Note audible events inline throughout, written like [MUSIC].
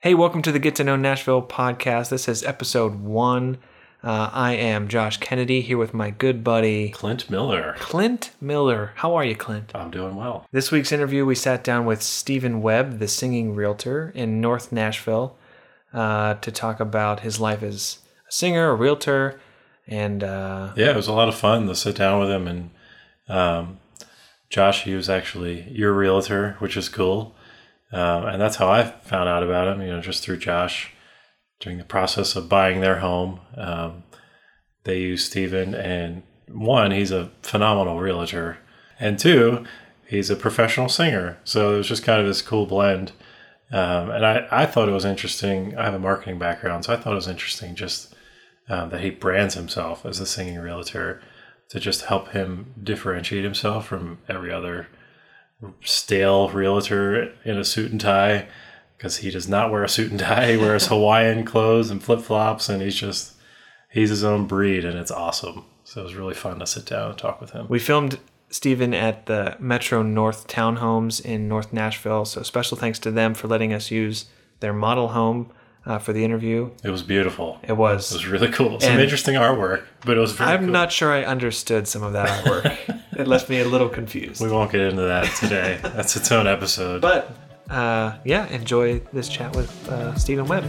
Hey, welcome to the Get to Know Nashville podcast. This is episode one. Uh, I am Josh Kennedy here with my good buddy Clint Miller. Clint Miller. How are you, Clint? I'm doing well. This week's interview, we sat down with Stephen Webb, the singing realtor in North Nashville, uh, to talk about his life as a singer, a realtor, and uh, Yeah, it was a lot of fun to sit down with him. And um, Josh, he was actually your realtor, which is cool. Um, and that's how I found out about him, you know, just through Josh during the process of buying their home. Um, they use Stephen, and one, he's a phenomenal realtor, and two, he's a professional singer. So it was just kind of this cool blend. Um, and I, I thought it was interesting. I have a marketing background, so I thought it was interesting just um, that he brands himself as a singing realtor to just help him differentiate himself from every other stale realtor in a suit and tie because he does not wear a suit and tie. He [LAUGHS] wears Hawaiian clothes and flip flops, and he's just he's his own breed, and it's awesome. So it was really fun to sit down and talk with him. we filmed Stephen at the Metro North Townhomes in North Nashville. So special thanks to them for letting us use their model home uh, for the interview. It was beautiful. It was. It was really cool. Some And- interesting artwork, but it was very I'm cool. not sure I understood some of that artwork. [LAUGHS] it left me a little confused. We won't get into that today. [LAUGHS] That's its own episode. But uh, yeah, enjoy this chat with uh, Stephen Webb.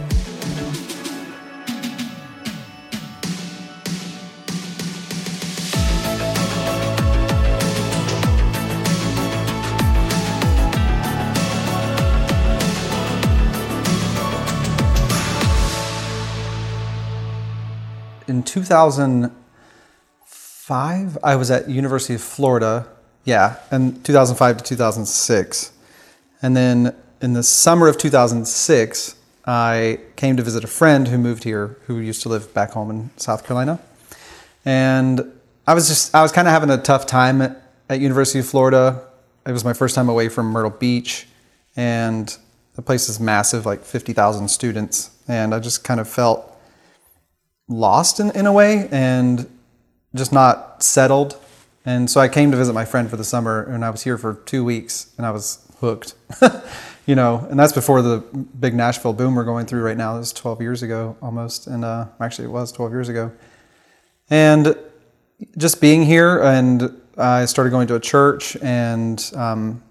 2005 i was at university of florida yeah and 2005 to 2006 and then in the summer of 2006 i came to visit a friend who moved here who used to live back home in south carolina. And i was just i was kind of having a tough time at, at university of florida. It was my first time away from myrtle beach and the place is massive like 50000 students. And i just kind of felt lost in, in a way and just not settled. And so I came to visit my friend for the summer and I was here for two weeks and I was hooked, [LAUGHS] you know, and that's before the big Nashville boom we're going through right now. This was 12 years ago almost. And uh, actually it was 12 years ago. And just being here and I started going to a church and um,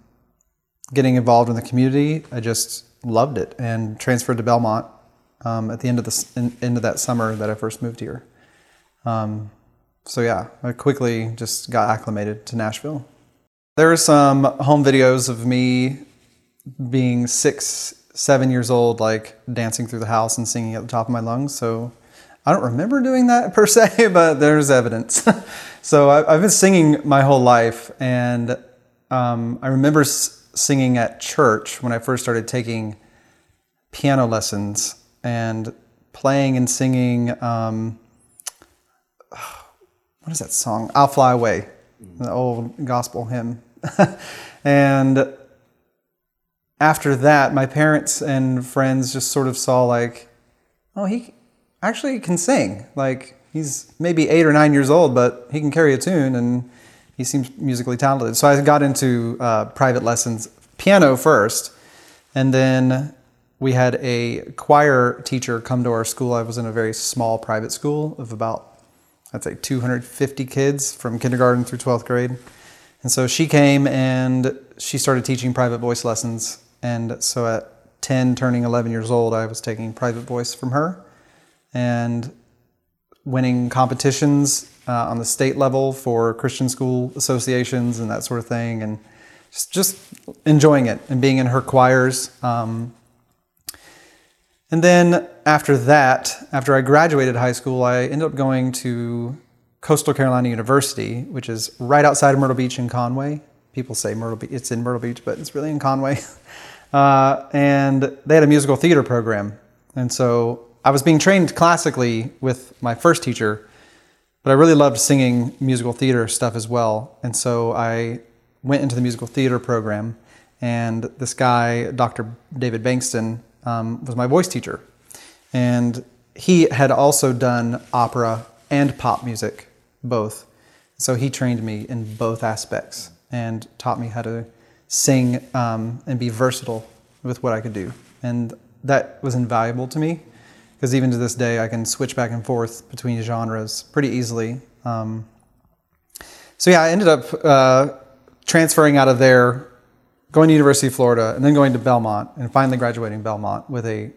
getting involved in the community. I just loved it and transferred to Belmont um, at the end of the in, end of that summer that I first moved here. Um, so yeah, I quickly just got acclimated to Nashville. There are some home videos of me being six, seven years old, like dancing through the house and singing at the top of my lungs. So I don't remember doing that [LAUGHS] per se, but there's evidence. [LAUGHS] so I, I've been singing my whole life, and um, I remember s- singing at church when I first started taking piano lessons and playing and singing. Um, [SIGHS] what is that song? "I'll Fly Away," the old gospel hymn. [LAUGHS] and after that, my parents and friends just sort of saw like, oh, he actually can sing. Like he's maybe eight or nine years old, but he can carry a tune and he seems musically talented. So I got into uh, private lessons, piano first, and then we had a choir teacher come to our school. I was in a very small private school of about, I'd say 250 kids from kindergarten through 12th grade. And so she came and she started teaching private voice lessons. And so at 10, turning 11 years old, I was taking private voice from her and winning competitions uh, on the state level for Christian school associations and that sort of thing. And just, just enjoying it and being in her choirs. Um, and then after that, after I graduated high school, I ended up going to Coastal Carolina University, which is right outside of Myrtle Beach in Conway. People say Myrtle Beach, it's in Myrtle Beach, but it's really in Conway. [LAUGHS] Uh, and they had a musical theater program. And so I was being trained classically with my first teacher, but I really loved singing musical theater stuff as well. And so I went into the musical theater program, and this guy, Dr. David Bankston, um, was my voice teacher. And he had also done opera and pop music, both. So he trained me in both aspects and taught me how to sing um, and be versatile with what I could do. And that was invaluable to me because even to this day, I can switch back and forth between genres pretty easily. Um, so yeah, I ended up uh, transferring out of there, going to University of Florida, and then going to Belmont, and finally graduating Belmont with a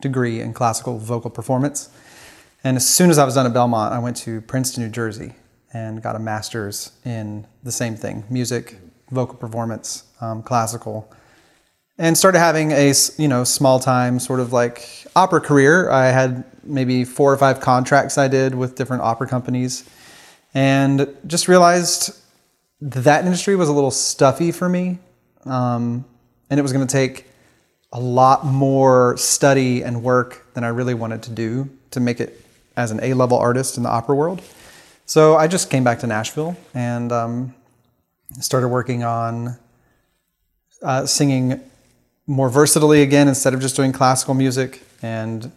degree in classical vocal performance. And as soon as I was done at Belmont, I went to Princeton, New Jersey, and got a master's in the same thing: music, vocal performance, um, classical and started having a you know small time sort of like opera career. I had maybe four or five contracts I did with different opera companies, and just realized that industry was a little stuffy for me, um, and it was going to take a lot more study and work than I really wanted to do to make it as an A level artist in the opera world. So I just came back to Nashville and um, started working on uh, singing more versatilely again instead of just doing classical music. And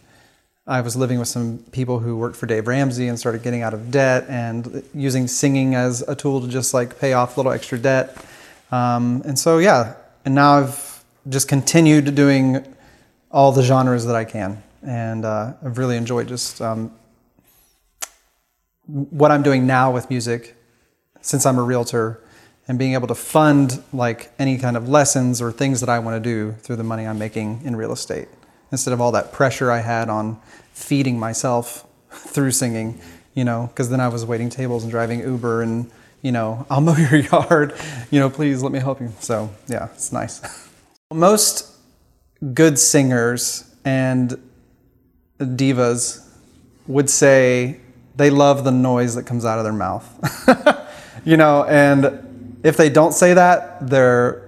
I was living with some people who worked for Dave Ramsey and started getting out of debt and using singing as a tool to just like pay off a little extra debt. Um, and so, yeah, and now I've just continued doing all the genres that I can. And uh, I've really enjoyed just um, what I'm doing now with music since I'm a realtor and being able to fund like any kind of lessons or things that I want to do through the money I'm making in real estate instead of all that pressure I had on feeding myself [LAUGHS] through singing, you know, because then I was waiting tables and driving Uber and, you know, [LAUGHS] I'll mow your yard, you know, please let me help you. So, yeah, it's nice. [LAUGHS] Most good singers and divas would say they love the noise that comes out of their mouth. [LAUGHS] you know, and if they don't say that, they're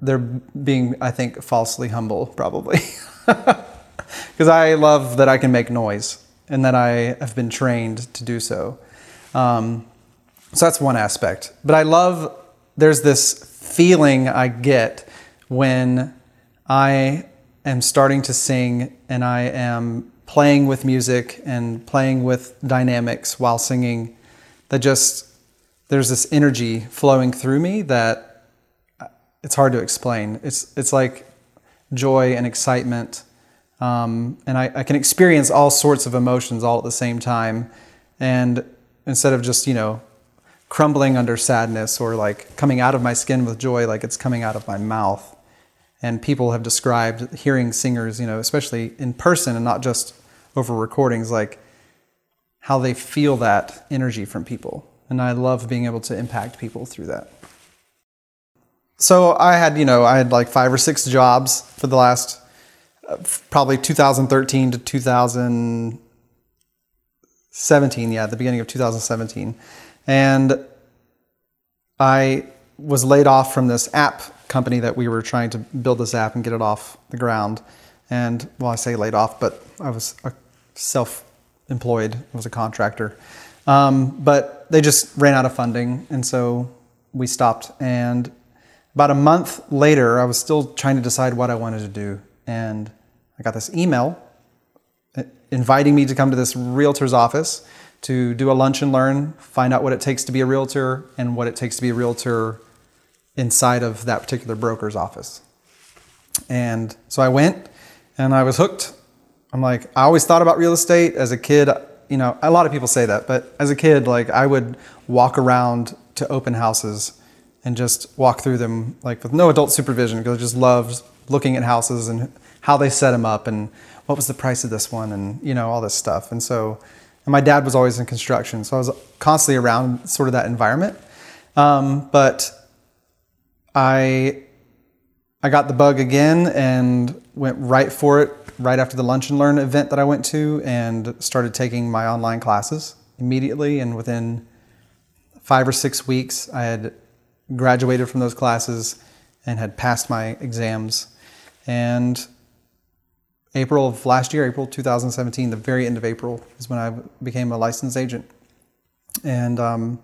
they're being, I think, falsely humble, probably. Because I love that I can make noise and that I have been trained to do so. Um, so that's one aspect. But I love there's this feeling I get when I am starting to sing and I am playing with music and playing with dynamics while singing that just there's this energy flowing through me that it's hard to explain. It's it's like joy and excitement, um, and I, I, can experience all sorts of emotions all at the same time. And instead of just you know crumbling under sadness or like coming out of my skin with joy, like it's coming out of my mouth. And people have described hearing singers, you know, especially in person and not just over recordings, like how they feel that energy from people and I love being able to impact people through that. So I had, you know, I had like five or six jobs for the last uh, probably 2013 to 2017, yeah, the beginning of 2017. And I was laid off from this app company that we were trying to build this app and get it off the ground. And well, I say laid off, but I was self employed, I was a contractor. Um, but they just ran out of funding, and so we stopped. And about a month later, I was still trying to decide what I wanted to do, and I got this email uh, inviting me to come to this realtor's office to do a lunch and learn, find out what it takes to be a realtor, and what it takes to be a realtor inside of that particular broker's office. And so I went, and I was hooked. I'm like, I always thought about real estate as a kid you know, a lot of people say that, but as a kid, like I would walk around to open houses and just walk through them like with no adult supervision because I just loved looking at houses and how they set them up and what was the price of this one and you know all this stuff. And so, and my dad was always in construction, so I was constantly around sort of that environment. Um, but I I got the bug again and went right for it right after the Lunch and Learn event that I went to and started taking my online classes immediately. And within five or six weeks, I had graduated from those classes and had passed my exams. And April of last year, April 2017, the very end of April, is when I became a licensed agent. And um,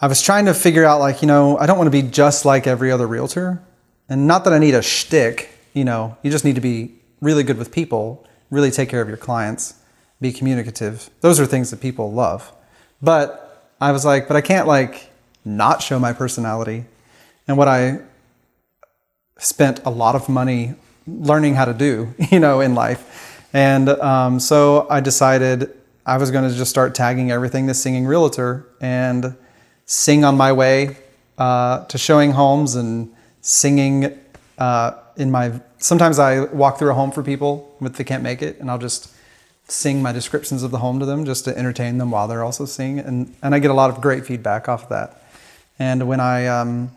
I was trying to figure out, like, you know, I don't want to be just like every other realtor. And not that I need a shtick, you know, you just need to be really good with people, really take care of your clients, be communicative. Those are things that people love. But I was like, but I can't like not show my personality. And what I spent a lot of money learning how to do, [LAUGHS] you know, in life. And um, so I decided I was going to just start tagging everything to Singing Realtor and sing on my way uh, to showing homes and singing uh, in my. Sometimes I walk through a home for people if they can't make it, and I'll just sing my descriptions of the home to them just to entertain them while they're also seeing it. And, and I get a lot of great feedback off of that. And when I um,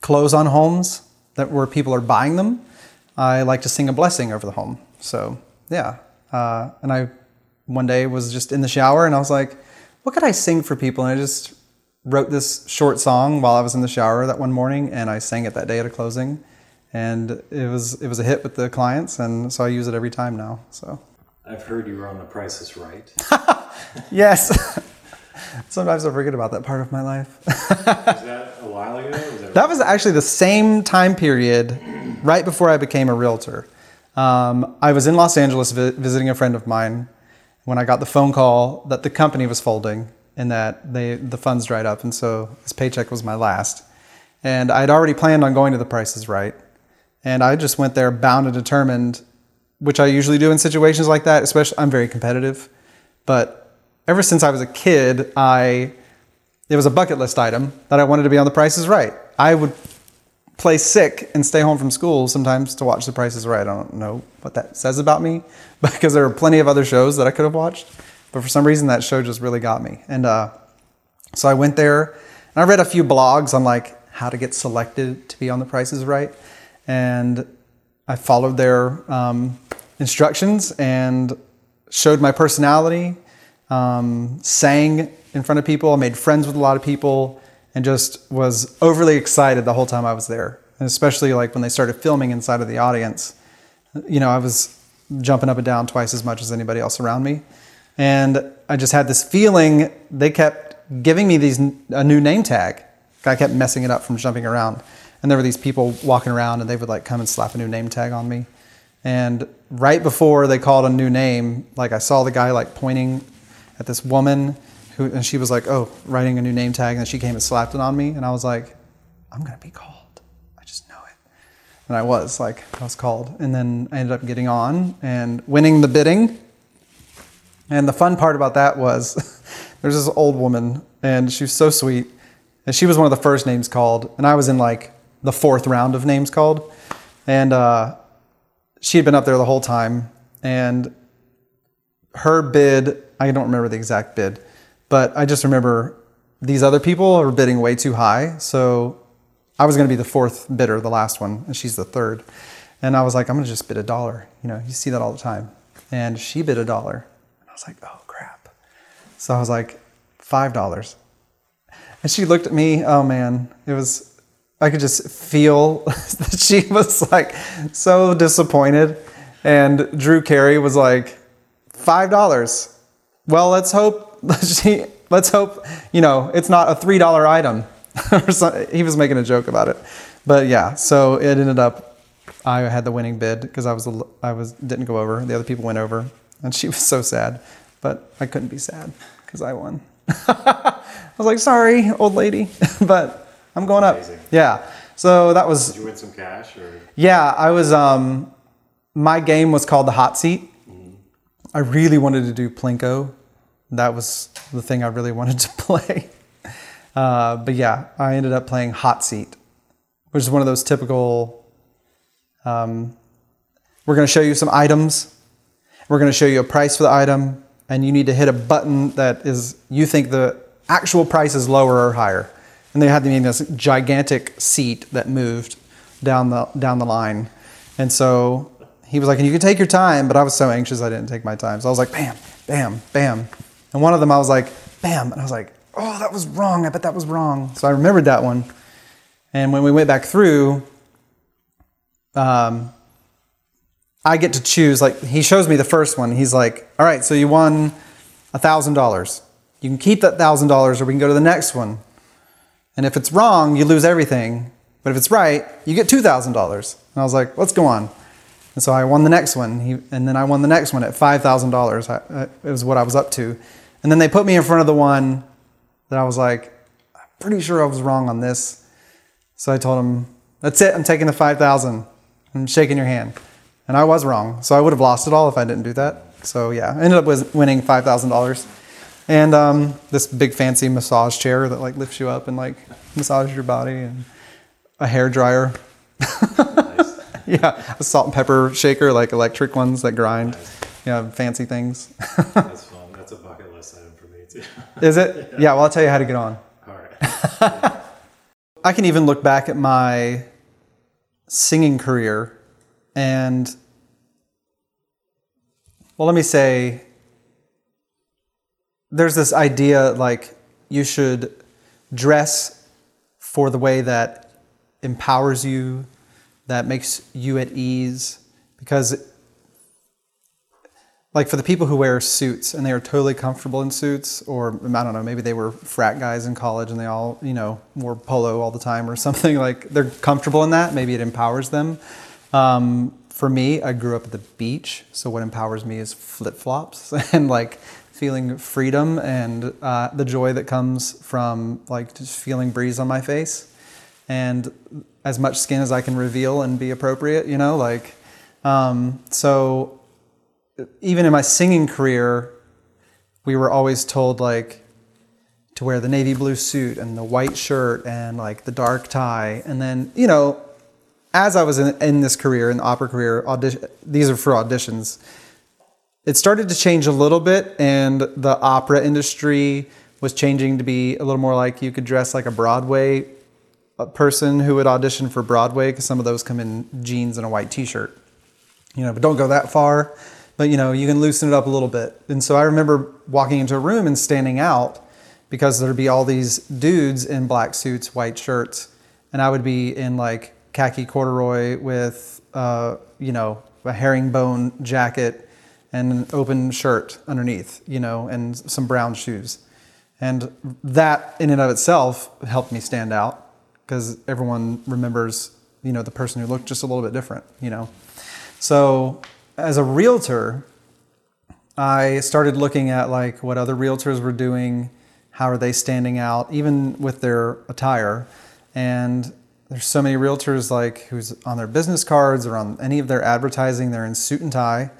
close on homes that where people are buying them, I like to sing a blessing over the home. So yeah, uh, and I one day was just in the shower and I was like, what could I sing for people? And I just wrote this short song while I was in the shower that one morning, and I sang it that day at a closing, and it was it was a hit with the clients, and so I use it every time now. So I've heard you were on The Price is Right. [LAUGHS] yes. [LAUGHS] Sometimes I forget about that part of my life. was that a while ago? Was that, That was actually the same time period right before I became a realtor. Um, I was in Los Angeles vi- visiting a friend of mine when I got the phone call that the company was folding and that they, the funds dried up. And so this paycheck was my last. And I had already planned on going to the Price is Right. And I just went there bound and determined, which I usually do in situations like that, especially I'm very competitive. But ever since I was a kid, I it was a bucket list item that I wanted to be on The Price is Right. I would play sick and stay home from school sometimes to watch The Price is Right. I don't know what that says about me [LAUGHS] because there are plenty of other shows that I could have watched, but for some reason that show just really got me. And uh, so I went there and I read a few blogs on like how to get selected to be on The Price is Right, and I followed their um, instructions and showed my personality, um, sang in front of people, I made friends with a lot of people, and just was overly excited the whole time I was there. And especially like when they started filming inside of the audience, you know, I was jumping up and down twice as much as anybody else around me. And I just had this feeling they kept giving me these a new name tag. I kept messing it up from jumping around. And there were these people walking around and they would like come and slap a new name tag on me. And right before they called a new name, like I saw the guy like pointing at this woman who, and she was like, oh, writing a new name tag. And then she came and slapped it on me. And I was like, I'm going to be called. I just know it. And I was like, I was called. And then I ended up getting on and winning the bidding. And the fun part about that was [LAUGHS] there's this old woman and she was so sweet. And she was one of the first names called. And I was in like the fourth round of names called. And uh, she had been up there the whole time. And her bid, I don't remember the exact bid, but I just remember these other people are bidding way too high. So I was going to be the fourth bidder, the last one, and she's the third. And I was like, I'm going to just bid a dollar. You know, you see that all the time. And she bid a dollar. And I was like, oh crap. So I was like, $5. And she looked at me. Oh man, it was, I could just feel [LAUGHS] that she was like so disappointed. And Drew Carey was like, $5. Well, let's hope she, let's hope, you know, it's not a $3 item. [LAUGHS] he was making a joke about it. But yeah, so it ended up, I had the winning bid because I was, I was, didn't go over. The other people went over. And she [LAUGHS] was so sad. But I couldn't be sad because I won. [LAUGHS] I was like, sorry, old lady, but I'm going up. Yeah. So that was Did you win some cash or? yeah, I was. Um, my game was called the hot seat. I really wanted to do plinko. That was the thing I really [LAUGHS] wanted to play. Uh, but yeah, I ended up playing hot seat, which is one of those typical. Um, we're going to show you some items. We're going to show you a price for the item, and you need to hit a button that is you think the actual price is lower or higher. And they had me this gigantic seat that moved down the down the line, and so he was like, "And you can take your time," but I was so anxious I didn't take my time. So I was like, "Bam, bam, bam," and one of them I was like, "Bam," and I was like, "Oh, that was wrong. I bet that was wrong." So I remembered that one, and when we went back through, um, I get to choose. Like he shows me the first one. He's like, "All right, so you won a thousand dollars. You can keep that thousand dollars, or we can go to the next one. And if it's wrong, you lose everything. But if it's right, you get two thousand dollars." And I was like, "Let's go on." And so I won the next one, he, and then I won the next one at five thousand dollars. It was what I was up to. And then they put me in front of the one that I was like, "I'm pretty sure I was wrong on this." So I told him, "That's it. I'm taking the 5,000. I'm shaking your hand. And I was wrong. So I would have lost it all if I didn't do that. So yeah, I ended up with winning $5,000. And um, this big fancy massage chair that like lifts you up and like massages your body and a hair dryer. Nice. [LAUGHS] yeah, a salt and pepper shaker, like electric ones that grind. Yeah, fancy things. [LAUGHS] That's fun. That's a bucket list item for me too. Is it? Yeah, well, I'll tell you how to get on. All right. [LAUGHS] I can even look back at my singing career and, well, let me say, there's this idea like you should dress for the way that empowers you, that makes you at ease, because like for the people who wear suits and they are totally comfortable in suits, or I don't know, maybe they were frat guys in college and they all, you know, wore polo all the time or [LAUGHS] something like they're comfortable in that. Maybe it empowers them. Um, for me, I grew up at the beach, so what empowers me is flip flops [LAUGHS] and like feeling freedom and uh, the joy that comes from like just feeling breeze on my face and as much skin as I can reveal and be appropriate, you know, like. Um, so even in my singing career, we were always told like to wear the navy blue suit and the white shirt and like the dark tie. And then, you know, as I was in, in this career, in the opera career, audition, these are for auditions. It started to change a little bit, and the opera industry was changing to be a little more like you could dress like a Broadway uh, person who would audition for Broadway because some of those come in jeans and a white T-shirt. You know, but don't go that far but you know you can loosen it up a little bit. And so i remember walking into a room and standing out because there'd be all these dudes in black suits white shirts and i would be in like khaki corduroy with uh, you know a herringbone jacket and an open shirt underneath you know and some brown shoes. And that in and of itself helped me stand out because everyone remembers you know the person who looked just a little bit different you know? So as a realtor, I started looking at like what other realtors were doing, how are they standing out, even with their attire. And there's so many realtors like who's on their business cards or on any of their advertising, they're in suit and tie.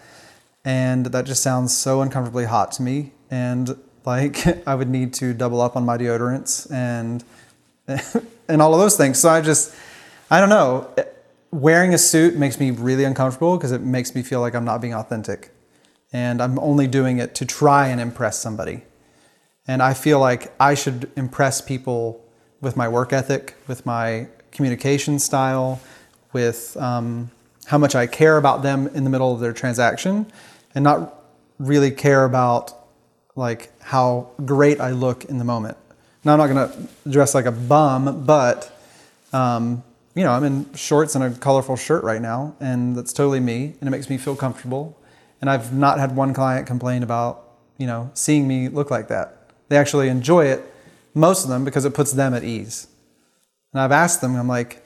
And that just sounds so uncomfortably hot to me. And like [LAUGHS] I would need to double up on my deodorants and [LAUGHS] and all of those things. So I just I don't know wearing a suit makes me really uncomfortable because it makes me feel like I'm not being authentic. And I'm only doing it to try and impress somebody. And I feel like I should impress people with my work ethic, with my communication style, with um, how much I care about them in the middle of their transaction, and not really care about like how great I look in the moment. Now I'm not gonna dress like a bum, but um, you know, I'm in shorts and a colorful shirt right now, and that's totally me, and it makes me feel comfortable. And I've not had one client complain about, you know, seeing me look like that. They actually enjoy it, most of them, because it puts them at ease. And I've asked them, I'm like,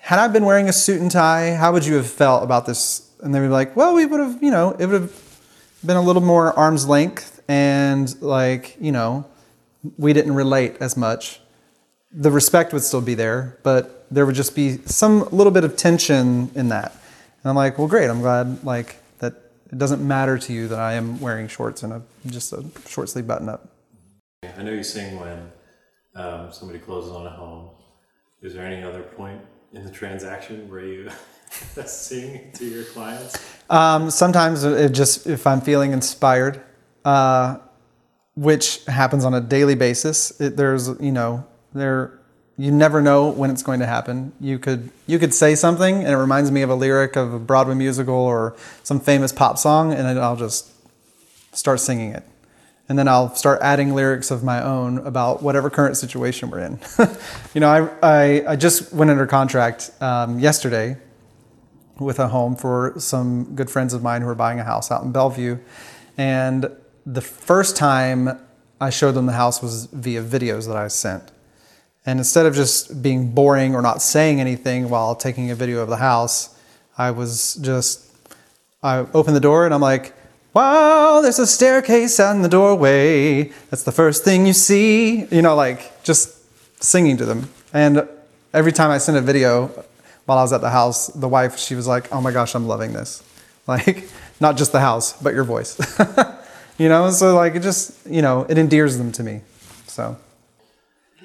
had I been wearing a suit and tie, how would you have felt about this? And they would be like, well, we would have, you know, it would have been a little more arm's length, and like, you know, we didn't relate as much. The respect would still be there, but there would just be some little bit of tension in that. And I'm like, well, great. I'm glad like that it doesn't matter to you that I am wearing shorts and a just a short sleeve button up. I know you sing when um, somebody closes on a home. Is there any other point in the transaction where you [LAUGHS] sing to your clients? Um, sometimes it just if I'm feeling inspired, uh, which happens on a daily basis. It, there's you know there you never know when it's going to happen. You could you could say something and it reminds me of a lyric of a Broadway musical or some famous pop song, and I'll just start singing it. And then I'll start adding lyrics of my own about whatever current situation we're in. [LAUGHS] you know, I, I, I, just went under contract um, yesterday with a home for some good friends of mine who are buying a house out in Bellevue. And the first time I showed them the house was via videos that I sent. And instead of just being boring or not saying anything while taking a video of the house, I was just, I opened the door and I'm like, wow, there's a staircase out in the doorway. That's the first thing you see. You know, like just singing to them. And every time I send a video, while I was at the house, the wife, she was like, "Oh my gosh, I'm loving this." [LAUGHS] Like, not just the house, but your voice. [LAUGHS] you know, so like it just, you know, it endears them to me. So,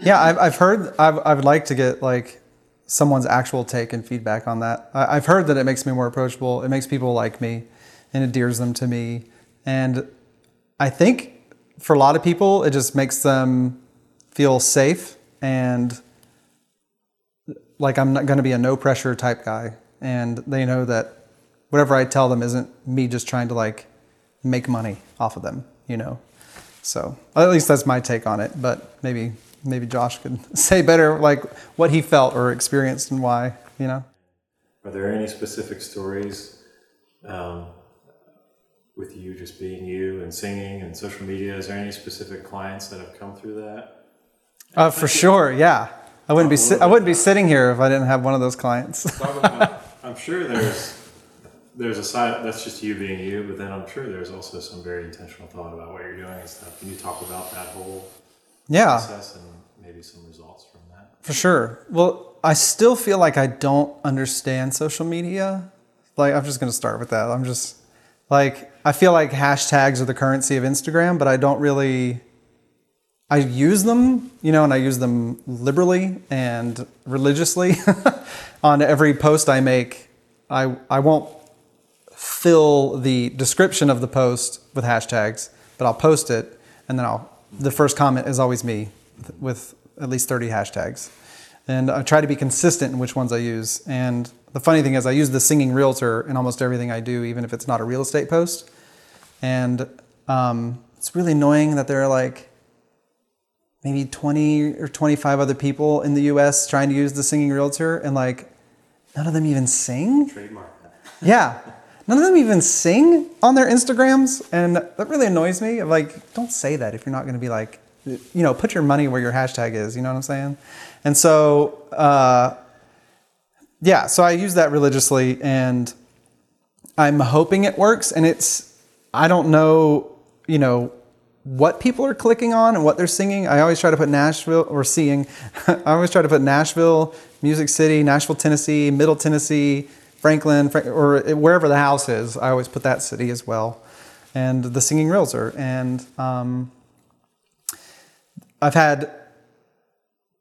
yeah, I've, I've heard, I've, I would like to get like someone's actual take and feedback on that. I, I've heard that it makes me more approachable. It makes people like me and endears them to me. And I think for a lot of people, it just makes them feel safe and like I'm not going to be a no pressure type guy. And they know that whatever I tell them isn't me just trying to like make money off of them, you know? So at least that's my take on it. But maybe, maybe Josh could [LAUGHS] say better like what he felt or experienced and why, you know? Are there any specific stories um, with you just being you and singing and social media? Is there any specific clients that have come through that? Uh, for sure, yeah. I wouldn't be si- I wouldn't be sitting here if I didn't have one of those clients. About, I'm sure there's there's a side that's just you being you, but then I'm sure there's also some very intentional thought about what you're doing and stuff. Can you talk about that whole yeah, process and for sure. Well, I still feel like I don't understand social media. Like I'm just going to start with that. I'm just like I feel like hashtags are the currency of Instagram, but I don't really I use them, you know, and I use them liberally and religiously [LAUGHS] on every post I make. I I won't fill the description of the post with hashtags, but I'll post it and then I'll the first comment is always me with at least 30 hashtags. And I try to be consistent in which ones I use. And the funny thing is I use the singing realtor in almost everything I do, even if it's not a real estate post. And um, it's really annoying that there are like maybe 20 or 25 other people in the US trying to use the singing realtor and like none of them even sing. Trademark. Yeah. None of them even sing on their Instagrams. And that really annoys me. I'm like, don't say that if you're not going to be like, you know, put your money where your hashtag is. You know what I'm saying? And so, uh, yeah, so I use that religiously and I'm hoping it works. And it's, I don't know, you know, what people are clicking on and what they're singing. I always try to put Nashville or seeing. [LAUGHS] I always try to put Nashville, Music City, Nashville, Tennessee, Middle Tennessee, Franklin, or wherever the house is. I always put that city as well, and the singing realtor. And um, I've had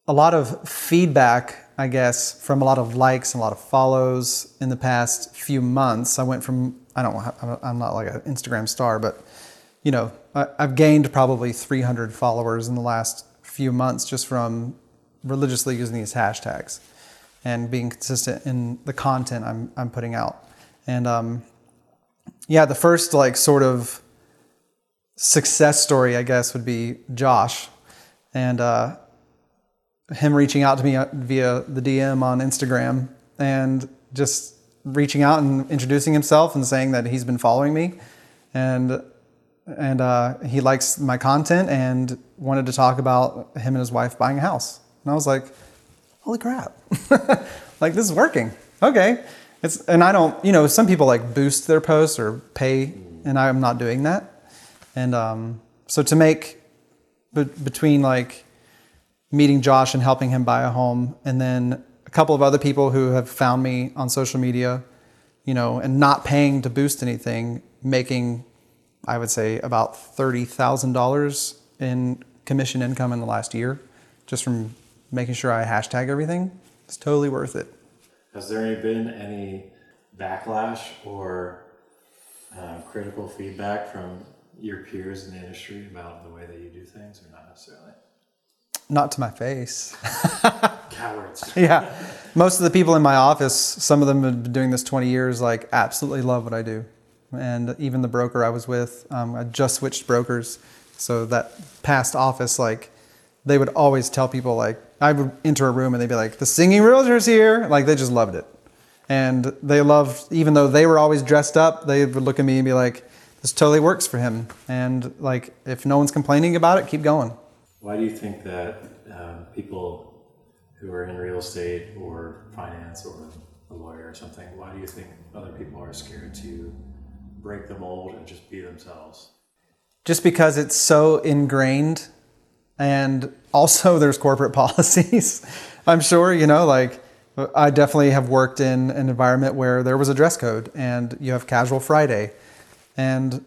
a lot of feedback, I guess, from a lot of likes and a lot of follows in the past few months. I went from I don't I'm not like an Instagram star, but you know, I've gained probably 300 followers in the last few months just from religiously using these hashtags and being consistent in the content I'm, I'm putting out. And um, yeah, the first like sort of success story, I guess, would be Josh and uh, him reaching out to me via the DM on Instagram and just reaching out and introducing himself and saying that he's been following me and and uh, he likes my content and wanted to talk about him and his wife buying a house. And I was like, holy crap, [LAUGHS] like this is working. Okay. It's, and I don't, you know, some people like boost their posts or pay, and I'm not doing that. And um, so to make be- between like meeting Josh and helping him buy a home, and then a couple of other people who have found me on social media, you know, and not paying to boost anything, making I would say about $30,000 in commission income in the last year just from making sure I hashtag everything. It's totally worth it. Has there been any backlash or uh, critical feedback from your peers in the industry about the way that you do things, or not necessarily? Not to my face. [LAUGHS] Cowards. [LAUGHS] yeah. Most of the people in my office, some of them have been doing this 20 years, like absolutely love what I do. And even the broker I was with, um, I just switched brokers. So that past office, like they would always tell people like I would enter a room and they'd be like, "The singing realtor's here!" Like they just loved it, and they loved even though they were always dressed up. They would look at me and be like, "This totally works for him." And like if no one's complaining about it, keep going. Why do you think that um, people who are in real estate or finance or a lawyer or something, why do you think other people are scared to break the mold and just be themselves? Just because it's so ingrained, and also [LAUGHS] there's corporate [LAUGHS] policies. I'm sure you know, like I definitely have worked in an environment where there was a dress code and you have casual Friday. And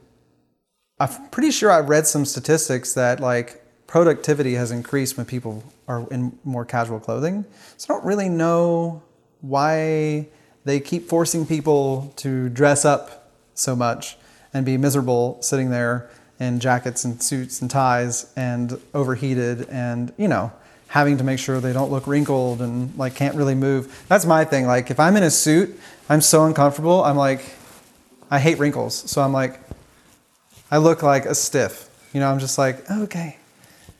I'm pretty sure I read some statistics that like productivity has increased when people are in more casual clothing. So I don't really know why they keep forcing people to dress up so much and be miserable sitting there in jackets and suits and ties and overheated and, you know, having to make sure they don't look wrinkled and like can't really move. That's my thing. Like if I'm in a suit, I'm so uncomfortable. I'm like, I hate wrinkles. So I'm like, I look like a stiff. You know, I'm just like, okay.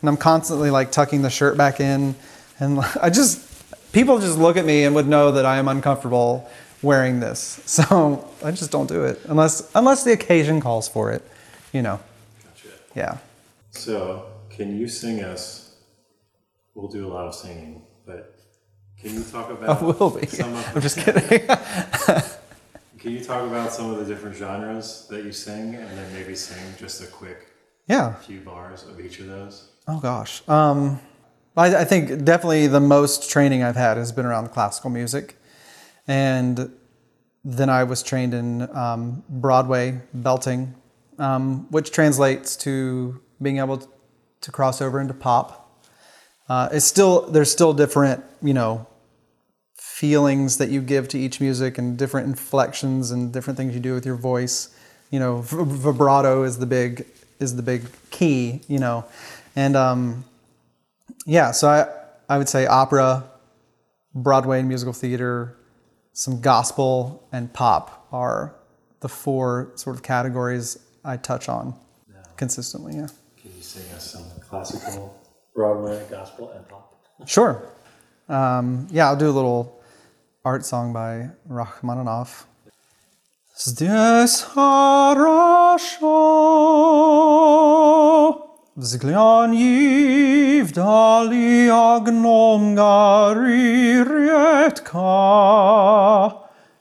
And I'm constantly like tucking the shirt back in. And [LAUGHS] I just, people just look at me and would know that I am uncomfortable wearing this. [LAUGHS] So I just don't do it unless, unless the occasion calls for it, you know. Gotcha. Yeah. So, can you sing us? We'll do a lot of singing, but can you talk about? I will be. Some of, [LAUGHS] I'm just kidding. Talk about some of the different genres that you sing, and then maybe sing just a quick yeah. few bars of each of those? Oh gosh. Um, I, I think definitely the most training I've had has been around classical music, and then I was trained in um, Broadway belting, um, which translates to being able to, to cross over into pop. Uh, it's still there's still different you know feelings that you give to each music and different inflections and different things you do with your voice. You know, vibrato is the big is the big key. You know, and um, yeah, so I I would say opera, Broadway and musical theater, some gospel and pop are the four sort of categories I touch on consistently. Yeah. Can you sing us some classical Broadway gospel and pop? Sure. Um, yeah, I'll do a little art song by Rachmaninoff. Здесь хорошо, взгляни вдали огном гори редко,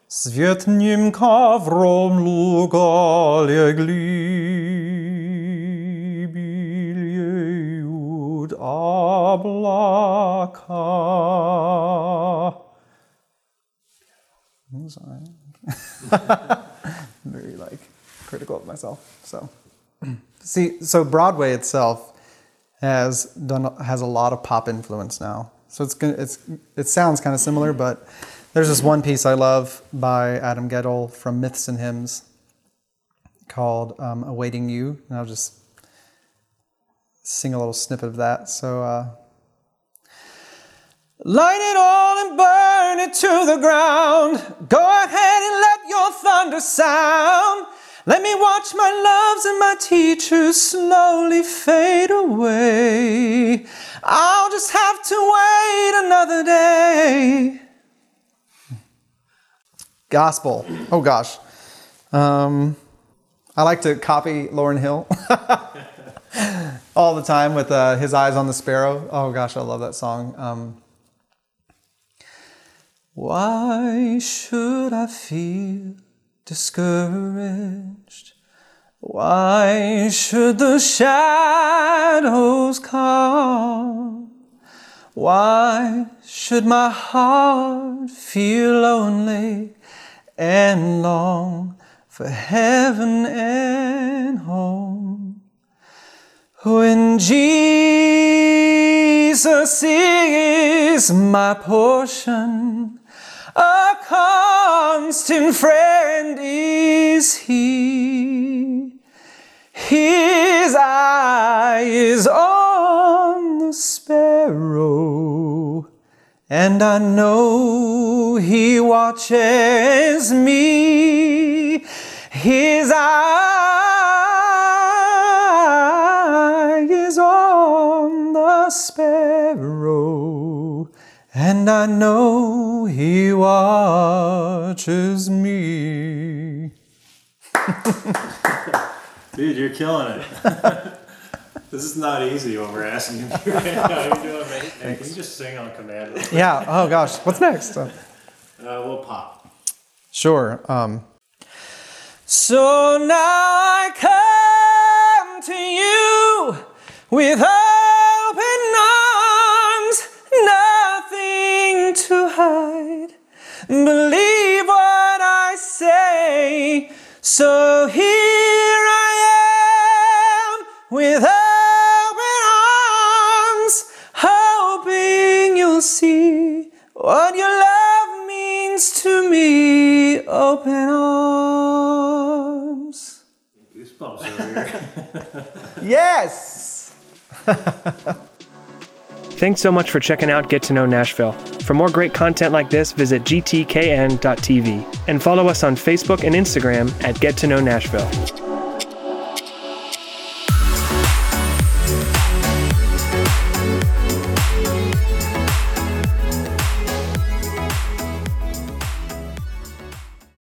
Светним ковром луга легли, белеют облака. I'm. [LAUGHS] Very like critical of myself. So, see, so Broadway itself has done has a lot of pop influence now. So it's gonna, it's it sounds kind of similar, but there's this one piece I love by Adam Guettel from Myths and Hymns called um, "Awaiting You," and I'll just sing a little snippet of that. So. Uh, Light it all and burn it to the ground. Go ahead and let your thunder sound. Let me watch my loves and my teachers slowly fade away. I'll just have to wait another day. Gospel. Oh gosh. Um, I like to copy Lauryn Hill [LAUGHS] all the time with uh, his eyes on the sparrow. Oh gosh, I love that song. Um, why should I feel discouraged? Why should the shadows come? Why should my heart feel lonely and long for heaven and home? When Jesus is my portion, a constant friend is he. His eye is on the sparrow, and I know he watches me. His eye is on the sparrow, and I know he watches me. Dude, you're killing it. [LAUGHS] this is not easy what we're asking you right now. You're doing amazing. Hey, can you just sing on command? Yeah, oh gosh, what's next? Uh, we'll pop. Sure. Um. So now I come to you with So here I am with open arms, hoping you'll see what your love means to me. Open arms. Yes. [LAUGHS] Thanks so much for checking out Get to Know Nashville. For more great content like this, visit gtkn.tv and follow us on Facebook and Instagram at Get to Know Nashville.